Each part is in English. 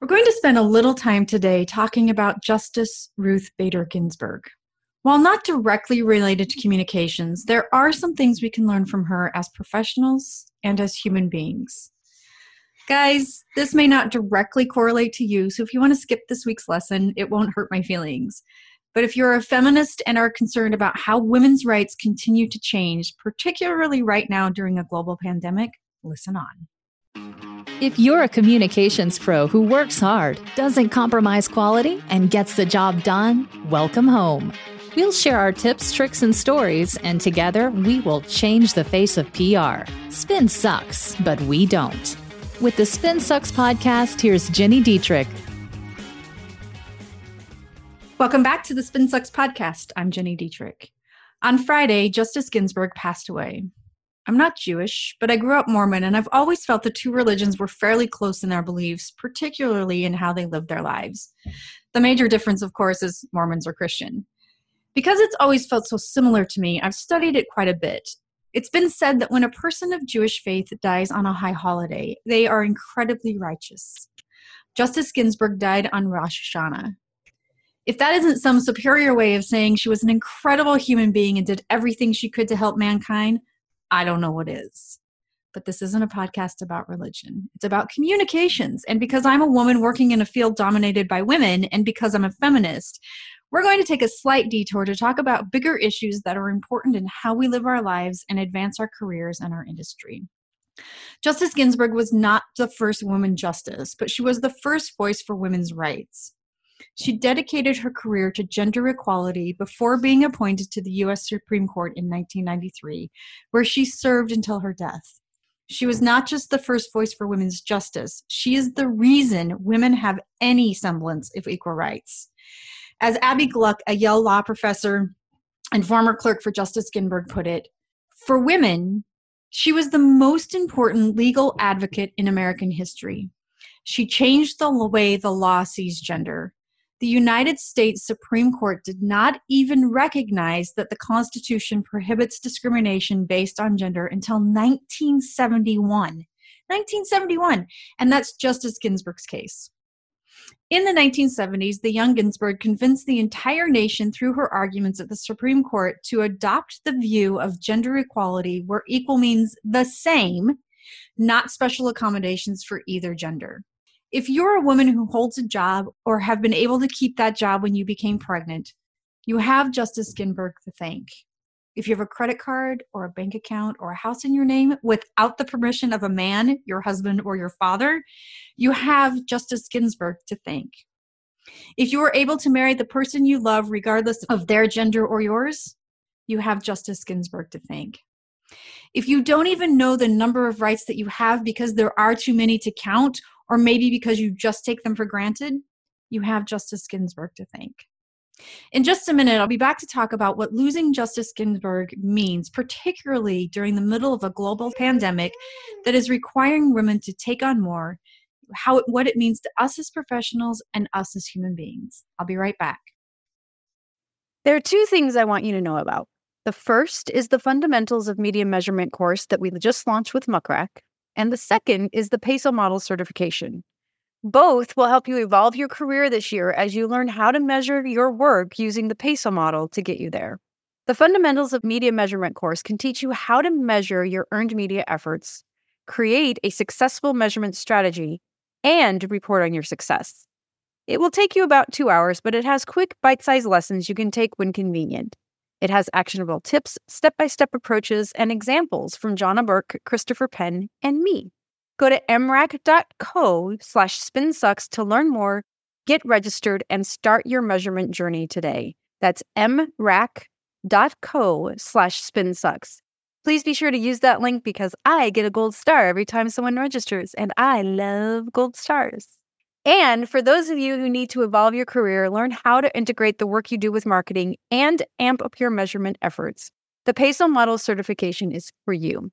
We're going to spend a little time today talking about Justice Ruth Bader Ginsburg. While not directly related to communications, there are some things we can learn from her as professionals and as human beings. Guys, this may not directly correlate to you, so if you want to skip this week's lesson, it won't hurt my feelings. But if you're a feminist and are concerned about how women's rights continue to change, particularly right now during a global pandemic, listen on. If you're a communications pro who works hard, doesn't compromise quality, and gets the job done, welcome home. We'll share our tips, tricks, and stories, and together we will change the face of PR. Spin sucks, but we don't. With the Spin Sucks podcast, here's Gini Dietrich. Welcome back to the Spin Sucks podcast. I'm Gini Dietrich. On Friday, Justice Ginsburg passed away. I'm not Jewish, but I grew up Mormon and I've always felt the two religions were fairly close in their beliefs, particularly in how they lived their lives. The major difference, of course, is Mormons are Christian. Because it's always felt so similar to me, I've studied it quite a bit. It's been said that when a person of Jewish faith dies on a high holiday, they are incredibly righteous. Justice Ginsburg died on Rosh Hashanah. If that isn't some superior way of saying she was an incredible human being and did everything she could to help mankind, I don't know what is. But this isn't a podcast about religion. It's about communications. And because I'm a woman working in a field dominated by women, and because I'm a feminist, we're going to take a slight detour to talk about bigger issues that are important in how we live our lives and advance our careers and our industry. Justice Ginsburg was not the first woman justice, but she was the first voice for women's rights. She dedicated her career to gender equality before being appointed to the U.S. Supreme Court in 1993, where she served until her death. She was not just the first voice for women's justice, she is the reason women have any semblance of equal rights. As Abby Gluck, a Yale law professor and former clerk for Justice Ginsburg, put it, for women, she was the most important legal advocate in American history. She changed the way the law sees gender the United States Supreme Court did not even recognize that the Constitution prohibits discrimination based on gender until 1971. 1971. And that's Justice Ginsburg's case. In the 1970s, the young Ginsburg convinced the entire nation through her arguments at the Supreme Court to adopt the view of gender equality where equal means the same, not special accommodations for either gender if you're a woman who holds a job or have been able to keep that job when you became pregnant, you have Justice Ginsburg to thank. If you have a credit card or a bank account or a house in your name without the permission of a man, your husband, or your father, you have Justice Ginsburg to thank. If you are able to marry the person you love regardless of their gender or yours, you have Justice Ginsburg to thank. If you don't even know the number of rights that you have because there are too many to count or maybe because you just take them for granted, you have Justice Ginsburg to thank. In just a minute, I'll be back to talk about what losing Justice Ginsburg means, particularly during the middle of a global pandemic that is requiring women to take on more, how what it means to us as professionals and us as human beings. I'll be right back. There are two things I want you to know about. The first is the Fundamentals of Media Measurement course that we just launched with Muck Rack and the second is the PESO model certification. Both will help you evolve your career this year as you learn how to measure your work using the PESO model to get you there. The Fundamentals of Media Measurement course can teach you how to measure your earned media efforts, create a successful measurement strategy, and report on your success. It will take you about two hours, but it has quick, bite sized lessons you can take when convenient. It has actionable tips, step by step approaches, and examples from Johna Burke, Christopher Penn, and me. Go to mrac.co slash spinsucks to learn more, get registered, and start your measurement journey today. That's mrac.co slash spinsucks. Please be sure to use that link because I get a gold star every time someone registers, and I love gold stars. And for those of you who need to evolve your career, learn how to integrate the work you do with marketing and amp up your measurement efforts. The PESO Model certification is for you.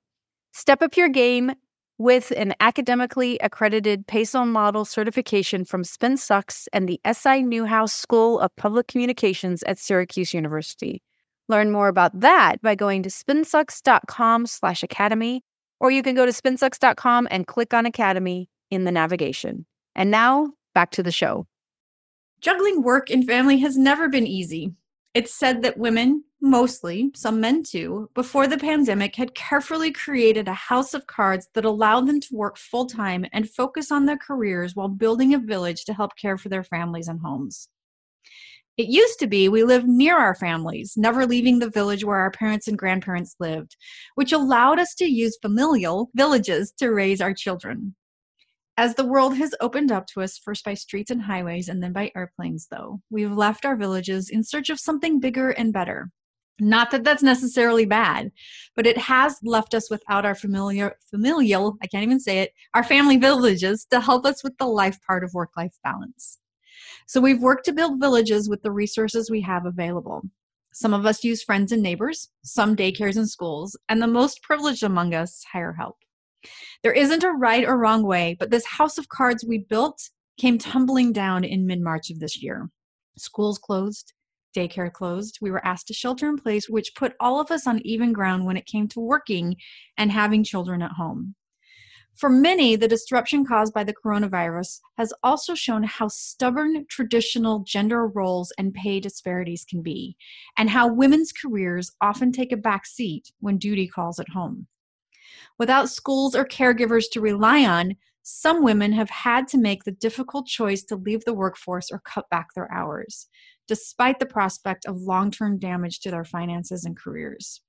Step up your game with an academically accredited PESO Model certification from SpinSucks and the SI Newhouse School of Public Communications at Syracuse University. Learn more about that by going to spinsucks.com/academy, or you can go to spinsucks.com and click on Academy in the navigation. And now, back to the show. Juggling work and family has never been easy. It's said that women, mostly, some men too, before the pandemic had carefully created a house of cards that allowed them to work full time and focus on their careers while building a village to help care for their families and homes. It used to be we lived near our families, never leaving the village where our parents and grandparents lived, which allowed us to use familial villages to raise our children. As the world has opened up to us, first by streets and highways and then by airplanes, though, we've left our villages in search of something bigger and better. Not that that's necessarily bad, but it has left us without our familiar, familial, I can't even say it, our family villages to help us with the life part of work life balance. So we've worked to build villages with the resources we have available. Some of us use friends and neighbors, some daycares and schools, and the most privileged among us hire help. There isn't a right or wrong way, but this house of cards we built came tumbling down in mid March of this year. Schools closed, daycare closed. We were asked to shelter in place, which put all of us on even ground when it came to working and having children at home. For many, the disruption caused by the coronavirus has also shown how stubborn traditional gender roles and pay disparities can be, and how women's careers often take a back seat when duty calls at home. Without schools or caregivers to rely on, some women have had to make the difficult choice to leave the workforce or cut back their hours, despite the prospect of long term damage to their finances and careers.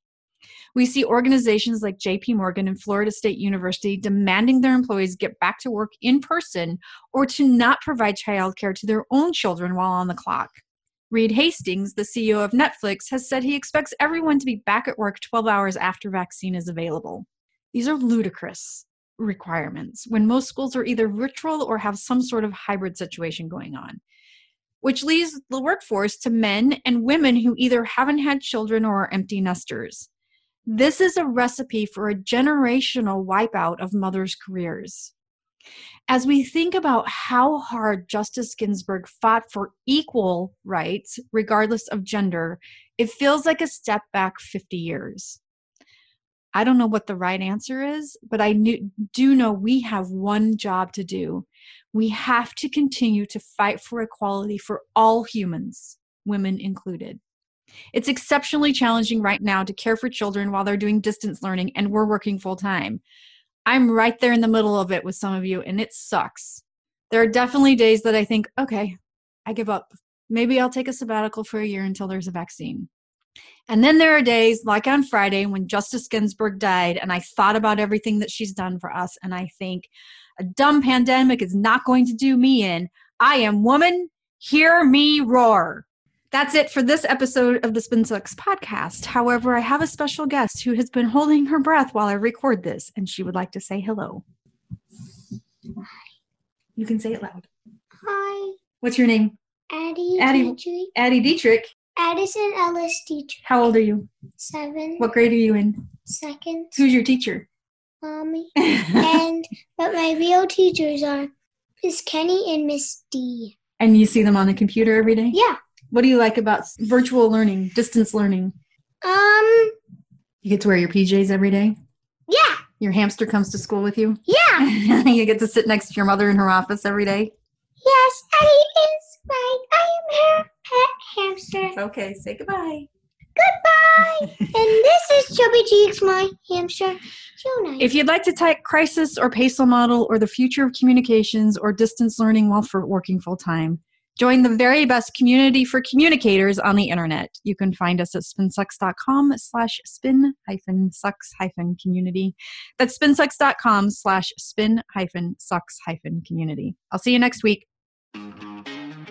We see organizations like JP Morgan and Florida State University demanding their employees get back to work in person or to not provide childcare to their own children while on the clock. Reed Hastings, the CEO of Netflix, has said he expects everyone to be back at work 12 hours after vaccine is available. These are ludicrous requirements when most schools are either virtual or have some sort of hybrid situation going on which leaves the workforce to men and women who either haven't had children or are empty nesters. This is a recipe for a generational wipeout of mothers' careers. As we think about how hard Justice Ginsburg fought for equal rights, regardless of gender, it feels like a step back 50 years. I don't know what the right answer is, but I do know we have one job to do. We have to continue to fight for equality for all humans, women included. It's exceptionally challenging right now to care for children while they're doing distance learning and we're working full time. I'm right there in the middle of it with some of you, and it sucks. There are definitely days that I think, okay, I give up. Maybe I'll take a sabbatical for a year until there's a vaccine. And then there are days like on Friday when Justice Ginsburg died, and I thought about everything that she's done for us, and I think a dumb pandemic is not going to do me in. I am woman, hear me roar. That's it for this episode of the Spin Sucks podcast. However, I have a special guest who has been holding her breath while I record this, and she would like to say hello. You can say it loud. Hi. What's your name? Addie, Addie Dietrich. Addie Dietrich. Addison Ellis teacher. How old are you? Seven. What grade are you in? Second. Who's your teacher? Mommy. and but my real teachers are Miss Kenny and Miss D. and you see them on the computer every day? Yeah. What do you like about virtual learning, distance learning? Um. You get to wear your PJs every day? Yeah. Your hamster comes to school with you? Yeah. you get to sit next to your mother in her office every day? Yes. Addie is right. I am her pet hamster. Okay, say goodbye. Goodbye. and this is Chubby Cheeks, my hamster. So nice. If you'd like to type crisis or PESO model or the future of communications or distance learning while for working full time, join the very best community for communicators on the internet. You can find us at spinsucks.com slash spin hyphen sucks hyphen community. That's spinsucks.com slash spin hyphen sucks hyphen community. I'll see you next week.